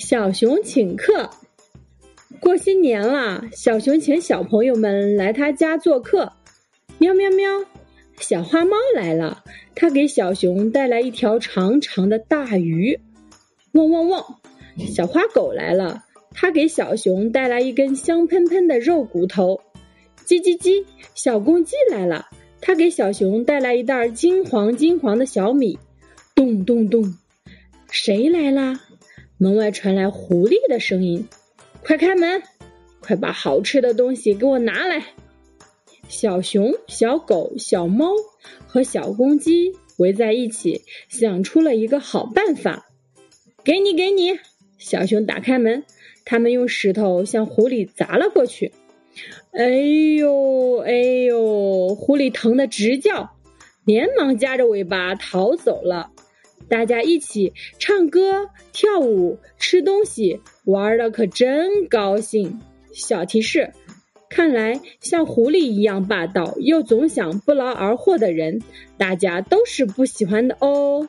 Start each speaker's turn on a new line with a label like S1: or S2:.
S1: 小熊请客。过新年了，小熊请小朋友们来他家做客。喵喵喵，小花猫来了，它给小熊带来一条长长的大鱼。汪汪汪，小花狗来了，它给小熊带来一根香喷喷的肉骨头。叽叽叽，小公鸡来了，它给小熊带来一袋金黄金黄的小米。咚咚咚，谁来啦？门外传来狐狸的声音：“快开门，快把好吃的东西给我拿来！”小熊、小狗、小猫和小公鸡围在一起，想出了一个好办法。给你，给你！小熊打开门，他们用石头向狐狸砸了过去。哎呦，哎呦！狐狸疼得直叫，连忙夹着尾巴逃走了。大家一起唱歌、跳舞、吃东西，玩的可真高兴。小提示：看来像狐狸一样霸道又总想不劳而获的人，大家都是不喜欢的哦。